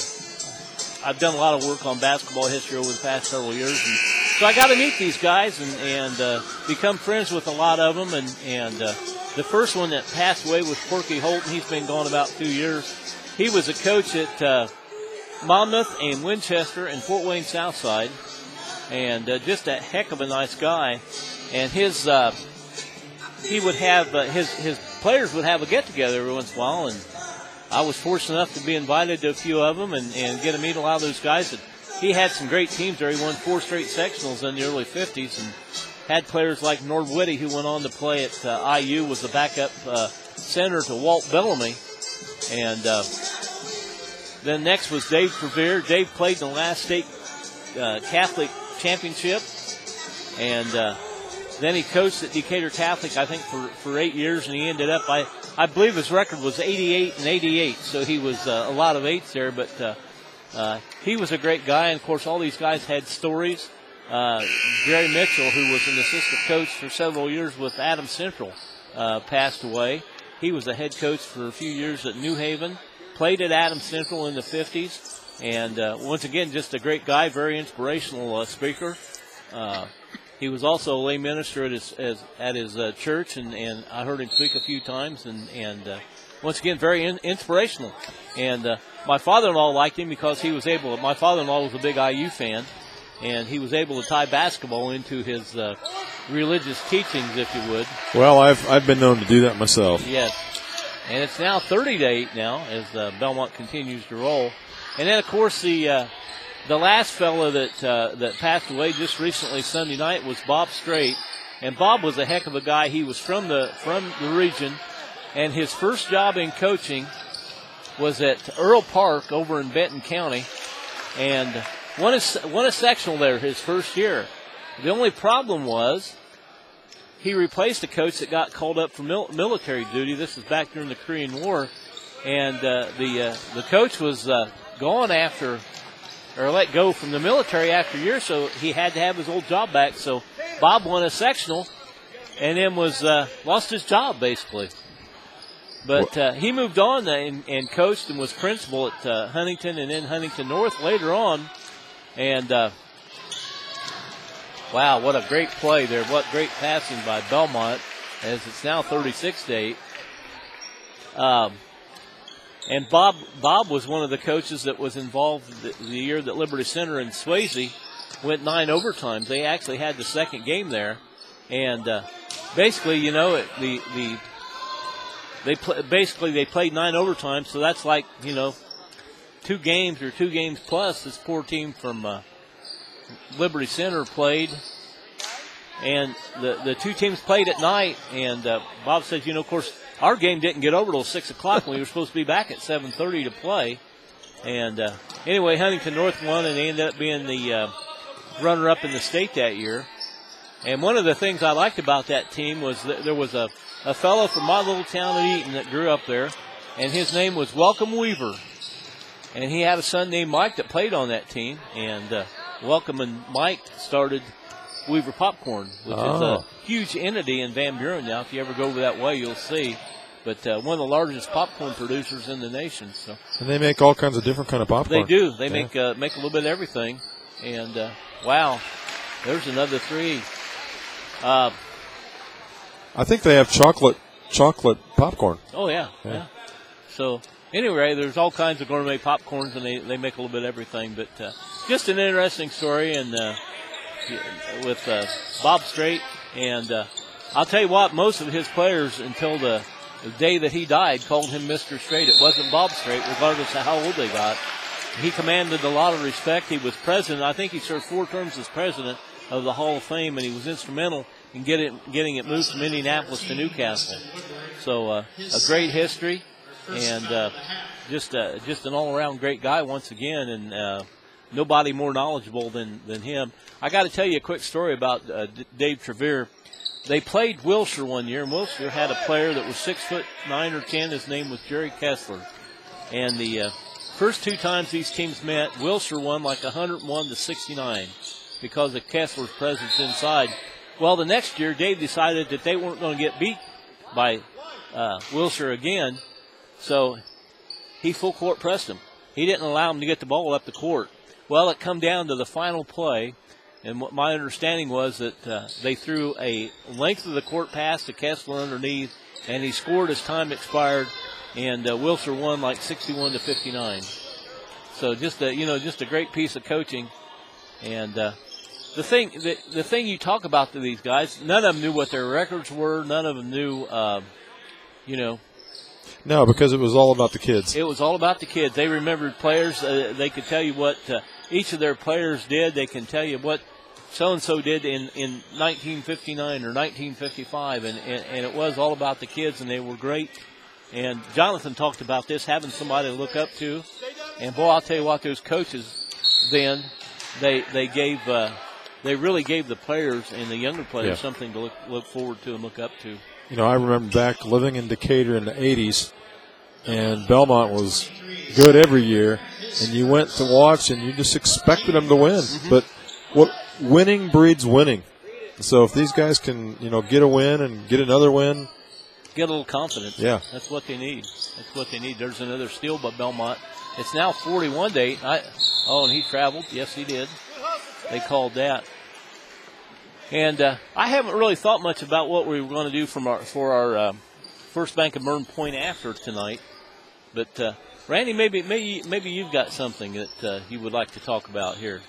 I've done a lot of work on basketball history over the past several years. And so I got to meet these guys and, and uh, become friends with a lot of them. And, and uh, the first one that passed away was Corky Holton. He's been gone about two years. He was a coach at uh, Monmouth and Winchester and Fort Wayne Southside, and uh, just a heck of a nice guy. And his uh, he would have uh, his his players would have a get together every once in a while, and I was fortunate enough to be invited to a few of them and, and get to meet a lot of those guys. And he had some great teams there. He won four straight sectionals in the early 50s and had players like Nord Whitty, who went on to play at uh, IU, was the backup uh, center to Walt Bellamy. And uh, then next was Dave Prevere. Dave played in the last state uh, Catholic championship. And uh, then he coached at Decatur Catholic, I think, for, for eight years. And he ended up, I, I believe his record was 88 and 88. So he was uh, a lot of eights there. But uh, uh, he was a great guy. And of course, all these guys had stories. Uh, Jerry Mitchell, who was an assistant coach for several years with Adam Central, passed away. He was a head coach for a few years at New Haven, played at Adams Central in the 50s, and uh, once again, just a great guy, very inspirational uh, speaker. Uh, he was also a lay minister at his as, at his uh, church, and, and I heard him speak a few times, and and uh, once again very in, inspirational. And uh, my father-in-law liked him because he was able. My father-in-law was a big IU fan, and he was able to tie basketball into his uh, religious teachings, if you would. Well, I've I've been known to do that myself. Yes, and it's now 30 to eight now as uh, Belmont continues to roll, and then of course the uh, the last fellow that uh, that passed away just recently Sunday night was Bob Straight, and Bob was a heck of a guy. He was from the from the region, and his first job in coaching was at Earl Park over in Benton County, and won a won a sectional there his first year. The only problem was he replaced a coach that got called up for mil- military duty. This is back during the Korean War, and uh, the uh, the coach was uh, gone after or let go from the military after a year, so he had to have his old job back. So Bob won a sectional, and then was uh, lost his job basically. But uh, he moved on and, and, coached and was principal at uh, Huntington and then Huntington North later on. And uh, wow, what a great play there! What great passing by Belmont, as it's now 36 to eight. Um, and Bob Bob was one of the coaches that was involved the, the year that Liberty Center and Swayzee went nine overtimes. They actually had the second game there, and uh, basically, you know, it, the the they play, basically they played nine overtimes. So that's like you know two games or two games plus. This poor team from uh, Liberty Center played, and the the two teams played at night. And uh, Bob says, you know, of course our game didn't get over till six o'clock when we were supposed to be back at seven thirty to play. And uh, anyway, Huntington North won, and they ended up being the uh, runner-up in the state that year. And one of the things I liked about that team was that there was a, a fellow from my little town of Eaton that grew up there, and his name was Welcome Weaver. And he had a son named Mike that played on that team, and uh, Welcome and Mike started Weaver Popcorn, which oh. is a oh. huge entity in Van Buren now. If you ever go over that way, you'll see but uh, one of the largest popcorn producers in the nation. So and they make all kinds of different kind of popcorn. They do. They yeah. make uh, make a little bit of everything. And uh, wow, there's another three. Uh, I think they have chocolate chocolate popcorn. Oh yeah, yeah. yeah. So anyway, there's all kinds of gourmet popcorns, and they, they make a little bit of everything. But uh, just an interesting story, and uh, with Bob Straight, and I'll tell you what, most of his players until the the day that he died called him Mr. Straight. It wasn't Bob Straight, regardless of how old they got. He commanded a lot of respect. He was president. I think he served four terms as president of the Hall of Fame, and he was instrumental in get it, getting it moved from Indianapolis to Newcastle. So uh, a great history, and uh, just uh, just an all-around great guy once again, and uh, nobody more knowledgeable than than him. I got to tell you a quick story about uh, Dave Trevere they played Wilshire one year, and Wilshire had a player that was six foot nine or ten. His name was Jerry Kessler. And the uh, first two times these teams met, Wilshire won like 101 to 69 because of Kessler's presence inside. Well, the next year, Dave decided that they weren't going to get beat by uh, Wilshire again, so he full court pressed them. He didn't allow them to get the ball up the court. Well, it come down to the final play, and what my understanding was that uh, they threw a length of the court pass to Kessler underneath, and he scored as time expired, and uh, Wilshire won like 61 to 59. So just a you know just a great piece of coaching, and uh, the thing the, the thing you talk about to these guys, none of them knew what their records were. None of them knew, uh, you know. No, because it was all about the kids. It was all about the kids. They remembered players. Uh, they could tell you what uh, each of their players did. They can tell you what so and so did in, in 1959 or 1955, and, and, and it was all about the kids, and they were great. And Jonathan talked about this, having somebody to look up to. And boy, I'll tell you what, those coaches then, they they gave uh, they really gave the players and the younger players yeah. something to look look forward to and look up to. You know, I remember back living in Decatur in the 80s, and Belmont was good every year, and you went to watch and you just expected them to win. Mm-hmm. But what winning breeds winning. So if these guys can, you know, get a win and get another win, get a little confidence. Yeah, that's what they need. That's what they need. There's another steal by Belmont. It's now 41 to 8. I, oh, and he traveled. Yes, he did. They called that. And uh, I haven't really thought much about what we were going to do from our, for our uh, First Bank of Berne point after tonight. But uh, Randy, maybe maybe maybe you've got something that uh, you would like to talk about here.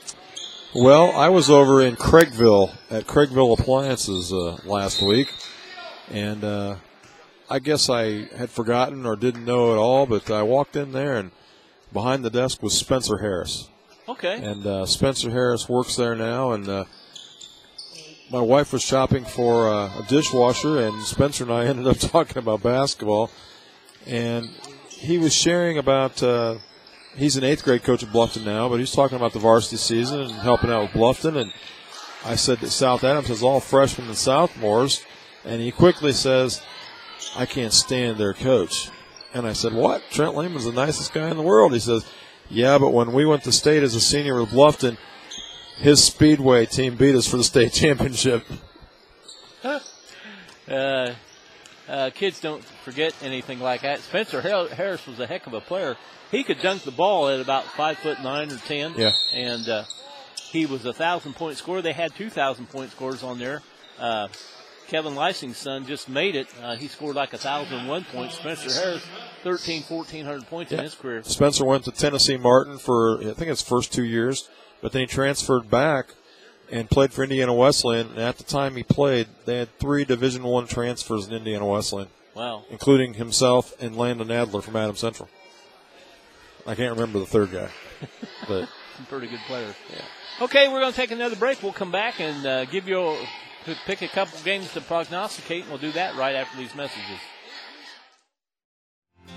Well, I was over in Craigville at Craigville Appliances uh, last week, and uh, I guess I had forgotten or didn't know at all, but I walked in there and behind the desk was Spencer Harris. Okay. And uh, Spencer Harris works there now, and uh, my wife was shopping for uh, a dishwasher, and Spencer and I ended up talking about basketball, and he was sharing about. Uh, he's an eighth grade coach at Bluffton now, but he's talking about the varsity season and helping out with Bluffton. And I said that South Adams has all freshmen and sophomores, and he quickly says, "I can't stand their coach." And I said, "What? Trent Lehman's the nicest guy in the world." He says, "Yeah, but when we went to state as a senior with Bluffton." His Speedway team beat us for the state championship. uh, uh, kids don't forget anything like that. Spencer Harris was a heck of a player. He could dunk the ball at about five foot nine or ten. Yeah. And uh, he was a thousand point scorer. They had two thousand point scores on there. Uh, Kevin Lysing's son just made it. Uh, he scored like a thousand one points. Spencer Harris, 13, 1400 points yeah. in his career. Spencer went to Tennessee Martin for I think his first two years, but then he transferred back and played for Indiana Wesleyan. And at the time he played, they had three Division One transfers in Indiana Wesleyan. Wow. Including himself and Landon Adler from Adam Central. I can't remember the third guy, but some pretty good player. Yeah. Okay, we're going to take another break. We'll come back and uh, give you a, pick a couple games to prognosticate, and we'll do that right after these messages.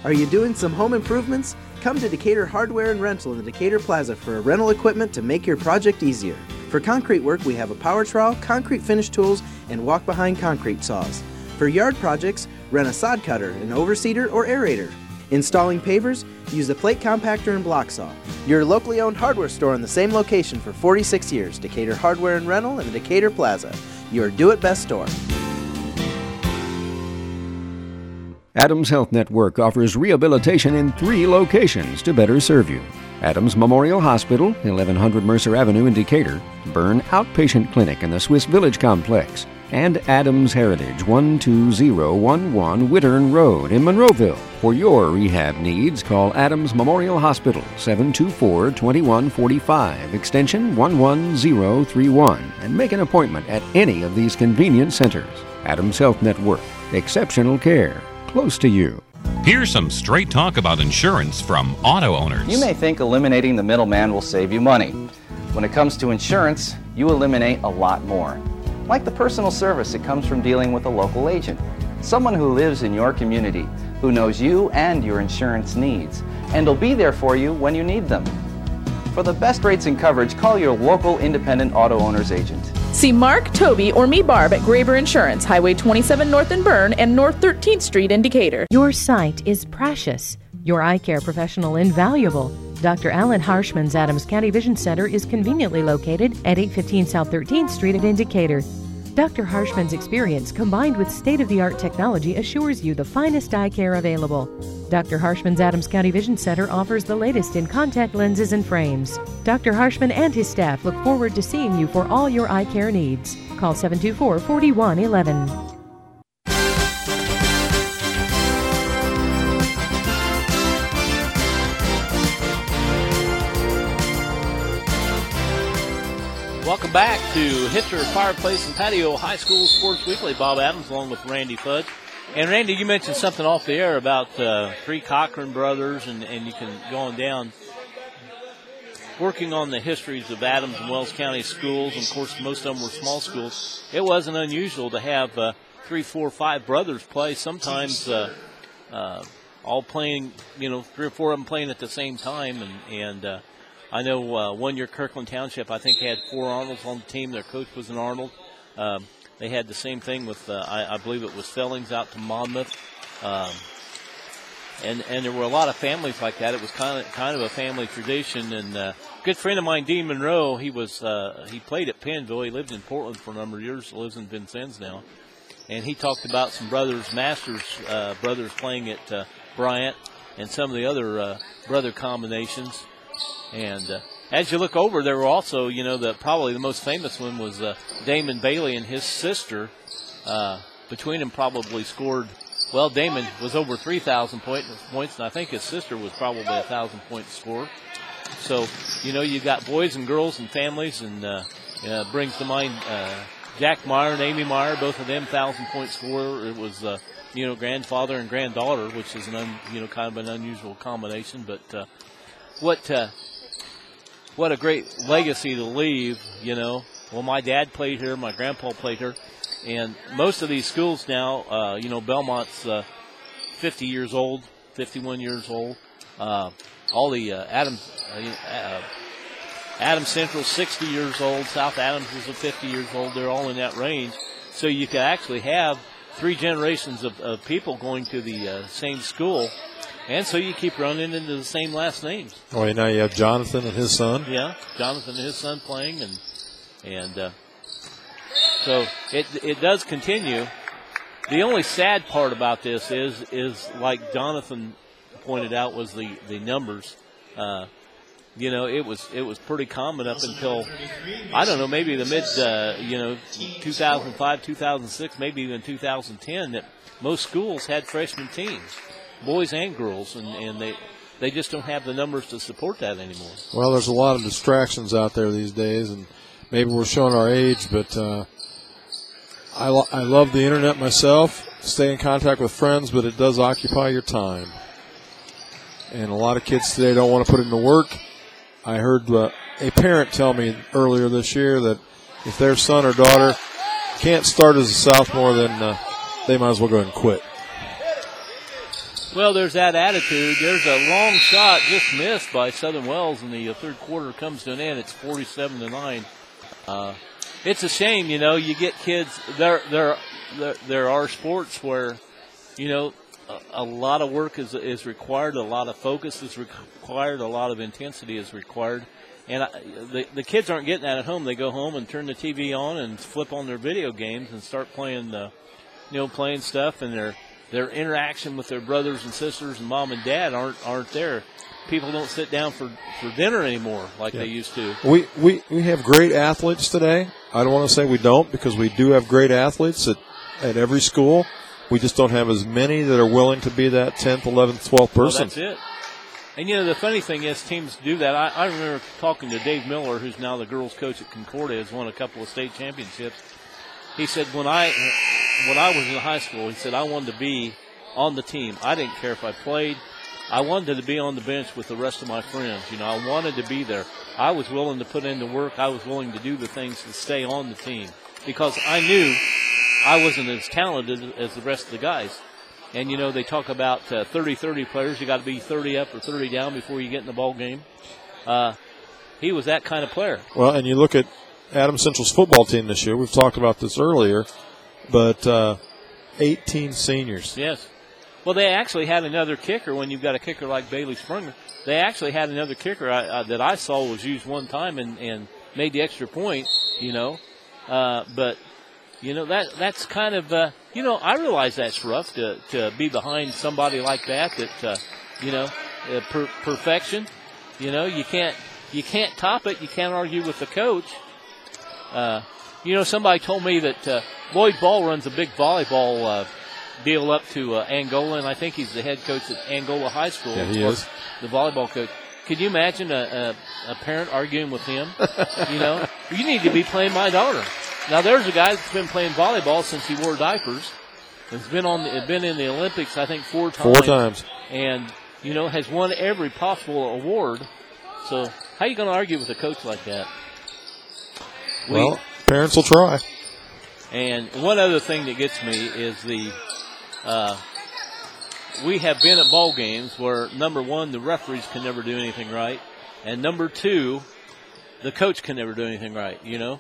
Are you doing some home improvements? Come to Decatur Hardware and Rental in the Decatur Plaza for a rental equipment to make your project easier. For concrete work, we have a power trowel, concrete finish tools, and walk behind concrete saws. For yard projects, rent a sod cutter, an overseeder, or aerator. Installing pavers, use the plate compactor and block saw. Your locally owned hardware store in the same location for 46 years, Decatur Hardware and Rental in the Decatur Plaza. Your do it best store. Adams Health Network offers rehabilitation in three locations to better serve you. Adams Memorial Hospital, 1100 Mercer Avenue in Decatur, Berne Outpatient Clinic in the Swiss Village Complex, and Adams Heritage, 12011 Wittern Road in Monroeville. For your rehab needs, call Adams Memorial Hospital, 724 2145, extension 11031, and make an appointment at any of these convenient centers. Adams Health Network, exceptional care close to you. Here's some straight talk about insurance from auto owners. You may think eliminating the middleman will save you money. When it comes to insurance, you eliminate a lot more. Like the personal service that comes from dealing with a local agent. Someone who lives in your community, who knows you and your insurance needs, and will be there for you when you need them. For the best rates and coverage, call your local independent auto owner's agent. See Mark, Toby, or me, Barb, at Graber Insurance, Highway 27 North in Berne and North 13th Street in Decatur. Your sight is precious, your eye care professional invaluable. Dr. Alan Harshman's Adams County Vision Center is conveniently located at 815 South 13th Street at in Decatur. Dr. Harshman's experience combined with state of the art technology assures you the finest eye care available. Dr. Harshman's Adams County Vision Center offers the latest in contact lenses and frames. Dr. Harshman and his staff look forward to seeing you for all your eye care needs. Call 724 4111. To Hitzer Fireplace and Patio High School Sports Weekly. Bob Adams along with Randy Fudge. And Randy, you mentioned something off the air about uh, three Cochran brothers, and, and you can go on down working on the histories of Adams and Wells County schools. And of course, most of them were small schools. It wasn't unusual to have uh, three, four, five brothers play. Sometimes uh, uh, all playing, you know, three or four of them playing at the same time. And, and uh, I know uh, one year Kirkland Township, I think, had four Arnolds on the team. Their coach was an Arnold. Um, they had the same thing with, uh, I, I, believe it was Fellings out to Monmouth. Um, and, and there were a lot of families like that. It was kind of kind of a family tradition. And uh, a good friend of mine, Dean Monroe, he was uh, he played at Pennville. He lived in Portland for a number of years. Lives in Vincennes now. And he talked about some brothers, Masters uh, brothers, playing at uh, Bryant, and some of the other brother combinations. And uh, as you look over, there were also, you know, the probably the most famous one was uh, Damon Bailey and his sister. Uh, between them, probably scored. Well, Damon was over 3,000 point, points, and I think his sister was probably a thousand point scorer. So, you know, you got boys and girls and families, and uh, uh, brings to mind uh, Jack Meyer and Amy Meyer, both of them thousand point scorer. It was, uh, you know, grandfather and granddaughter, which is an, un, you know, kind of an unusual combination. But uh, what uh, what a great legacy to leave, you know. Well, my dad played here, my grandpa played here, and most of these schools now, uh, you know, Belmont's uh, 50 years old, 51 years old. Uh, all the uh, Adams, uh, Adams Central 60 years old, South Adams is 50 years old. They're all in that range, so you could actually have three generations of, of people going to the uh, same school and so you keep running into the same last names. Oh, and now you have Jonathan and his son. Yeah, Jonathan and his son playing, and and uh, so it it does continue. The only sad part about this is is like Jonathan pointed out was the the numbers. Uh, you know, it was it was pretty common up until I don't know, maybe the mid uh, you know 2005, 2006, maybe even 2010 that most schools had freshman teams boys and girls, and, and they they just don't have the numbers to support that anymore. Well, there's a lot of distractions out there these days, and maybe we're showing our age, but uh, I, lo- I love the internet myself, stay in contact with friends, but it does occupy your time. And a lot of kids today don't want to put into work. I heard uh, a parent tell me earlier this year that if their son or daughter can't start as a sophomore, then uh, they might as well go and quit. Well, there's that attitude. There's a long shot just missed by Southern Wells, and the uh, third quarter comes to an end. It's 47 to nine. Uh, it's a shame, you know. You get kids. There, there, there, there are sports where, you know, a, a, lot of work is is required. A lot of focus is required. A lot of intensity is required. And I, the the kids aren't getting that at home. They go home and turn the TV on and flip on their video games and start playing the, you know, playing stuff, and they're their interaction with their brothers and sisters and mom and dad aren't aren't there. People don't sit down for, for dinner anymore like yeah. they used to. We, we we have great athletes today. I don't want to say we don't because we do have great athletes at, at every school. We just don't have as many that are willing to be that 10th, 11th, 12th person. Well, that's it. And you know the funny thing is teams do that. I, I remember talking to Dave Miller, who's now the girls' coach at Concordia, has won a couple of state championships. He said when I when I was in high school, he said I wanted to be on the team. I didn't care if I played. I wanted to be on the bench with the rest of my friends. You know, I wanted to be there. I was willing to put in the work. I was willing to do the things to stay on the team because I knew I wasn't as talented as the rest of the guys. And you know, they talk about 30-30 uh, players. You got to be 30 up or 30 down before you get in the ball game. Uh, he was that kind of player. Well, and you look at Adam Central's football team this year. We've talked about this earlier, but uh, 18 seniors. Yes. Well, they actually had another kicker when you've got a kicker like Bailey Sprunger. They actually had another kicker I, uh, that I saw was used one time and, and made the extra point, you know. Uh, but, you know, that that's kind of, uh, you know, I realize that's rough to, to be behind somebody like that, that, uh, you know, uh, per- perfection. You know, you can't, you can't top it. You can't argue with the coach. Uh, you know, somebody told me that uh, Lloyd Ball runs a big volleyball uh, deal up to uh, Angola, and I think he's the head coach at Angola High School. Yeah, he is. The volleyball coach. Could you imagine a, a, a parent arguing with him? you know, you need to be playing my daughter. Now, there's a guy that's been playing volleyball since he wore diapers. Has been on, the, been in the Olympics, I think, four times. Four times. And you know, has won every possible award. So, how are you going to argue with a coach like that? Well, we, parents will try. And one other thing that gets me is the uh, we have been at ball games where number one, the referees can never do anything right, and number two, the coach can never do anything right. You know,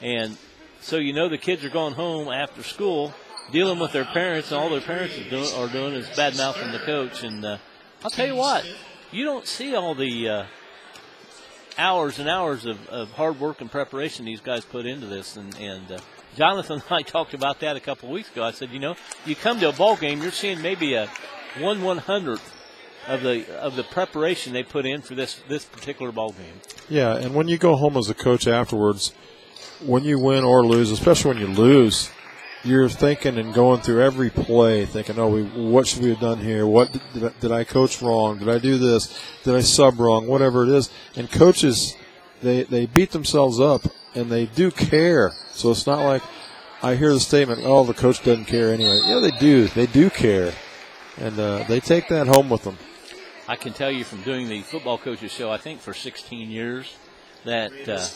and so you know the kids are going home after school, dealing with their parents, and all their parents are doing, are doing is bad mouthing the coach. And uh, I'll tell you what, you don't see all the uh, hours and hours of, of hard work and preparation these guys put into this, and and uh, Jonathan and I talked about that a couple of weeks ago. I said, you know, you come to a ball game, you're seeing maybe a one one hundredth of the of the preparation they put in for this this particular ball game. Yeah, and when you go home as a coach afterwards, when you win or lose, especially when you lose, you're thinking and going through every play, thinking, "Oh, we, what should we have done here? What did, did, I, did I coach wrong? Did I do this? Did I sub wrong? Whatever it is." And coaches, they they beat themselves up and they do care. So it's not like I hear the statement, "Oh, the coach doesn't care anyway." Yeah, they do. They do care, and uh, they take that home with them. I can tell you from doing the football coaches show, I think for 16 years, that uh,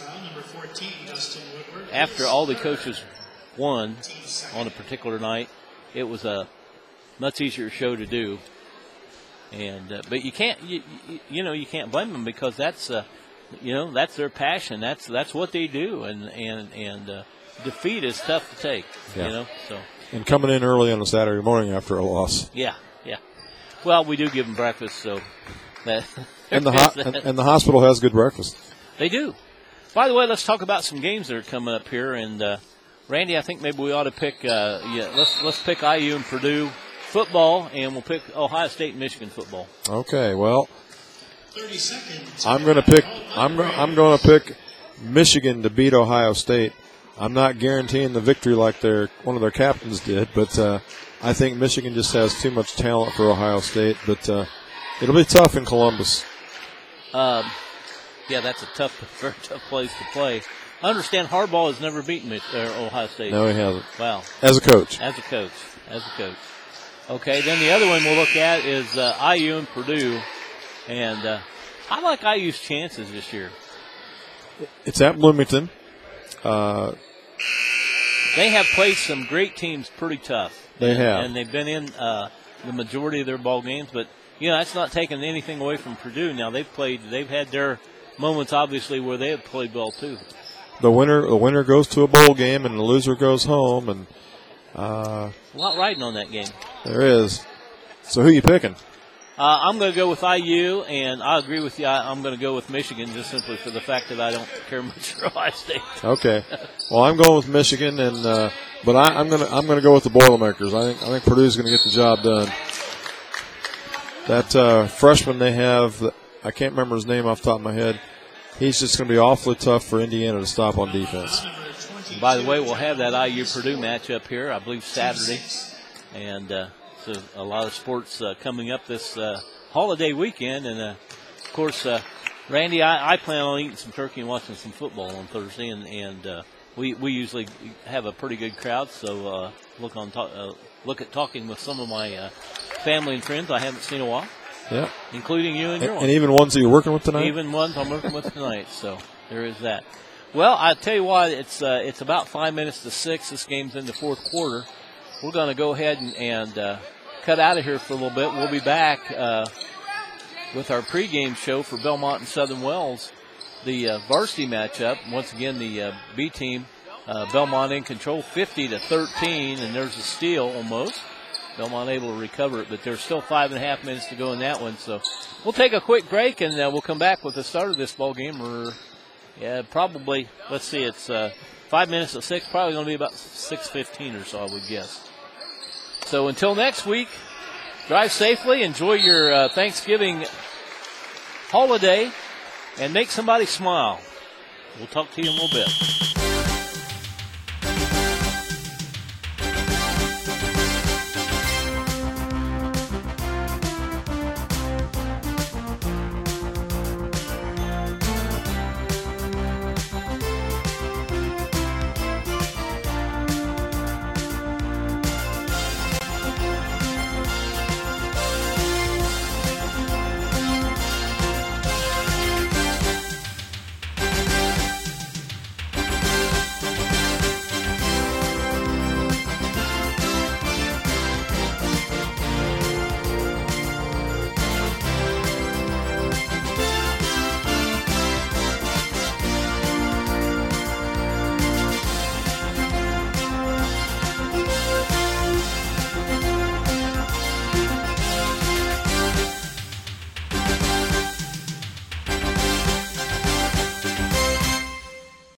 after all the coaches won on a particular night, it was a much easier show to do. And uh, but you can't, you, you, know, you can't blame them because that's, uh, you know, that's their passion. That's that's what they do, and and and uh, defeat is tough to take. Yeah. You know, so. And coming in early on a Saturday morning after a loss. Yeah, yeah. Well, we do give them breakfast, so that. and the ho- and, and the hospital has good breakfast. They do. By the way, let's talk about some games that are coming up here. And uh, Randy, I think maybe we ought to pick. Uh, yeah, let's let's pick IU and Purdue football, and we'll pick Ohio State and Michigan football. Okay. Well, I'm going to pick. I'm I'm going to pick Michigan to beat Ohio State. I'm not guaranteeing the victory like their one of their captains did, but uh, I think Michigan just has too much talent for Ohio State. But uh, it'll be tough in Columbus. Um, yeah, that's a tough, very tough place to play. I understand Harbaugh has never beaten Mich- uh, Ohio State. No, he hasn't. Wow. As a coach. As a coach. As a coach. Okay, then the other one we'll look at is uh, IU and Purdue, and uh, I like IU's chances this year. It's at Bloomington. Uh, they have played some great teams pretty tough. They and, have, and they've been in uh, the majority of their ball games. But you know, that's not taking anything away from Purdue. Now they've played, they've had their moments, obviously, where they have played well too. The winner, the winner goes to a bowl game, and the loser goes home, and uh, a lot riding on that game. There is. So who you picking? Uh, I'm going to go with IU, and I agree with you. I, am going to go with Michigan just simply for the fact that I don't care much for Ohio State. Okay. Well, I'm going with Michigan, and uh, but I, am going to I'm going to go with the Boilermakers. I think I think Purdue's going to get the job done. That uh, freshman they have, I can't remember his name off the top of my head. He's just going to be awfully tough for Indiana to stop on defense. By the way, we'll have that IU Purdue matchup here, I believe Saturday, and uh, so a lot of sports uh, coming up this uh, holiday weekend, and uh, of course, uh, Randy, I, I, plan on eating some turkey and watching some football on Thursday, and, and uh, we we usually have a pretty good crowd, so look on look at talking with some of my family and friends. I haven't seen a while. Yeah, including you and your and, one. and even ones that you're working with tonight. Even ones I'm working with tonight. So there is that. Well, I tell you what, it's uh, it's about five minutes to six. This game's in the fourth quarter. We're going to go ahead and, and uh, cut out of here for a little bit. We'll be back uh, with our pregame show for Belmont and Southern Wells, the uh, varsity matchup. Once again, the uh, B team, uh, Belmont in control, 50 to 13, and there's a steal almost. Belmont able to recover it, but there's still five and a half minutes to go in that one. So we'll take a quick break and uh, we'll come back with the start of this ball game. Or yeah, probably let's see, it's uh, five minutes to six. Probably going to be about six fifteen or so, I would guess. So until next week, drive safely, enjoy your uh, Thanksgiving holiday, and make somebody smile. We'll talk to you in a little bit.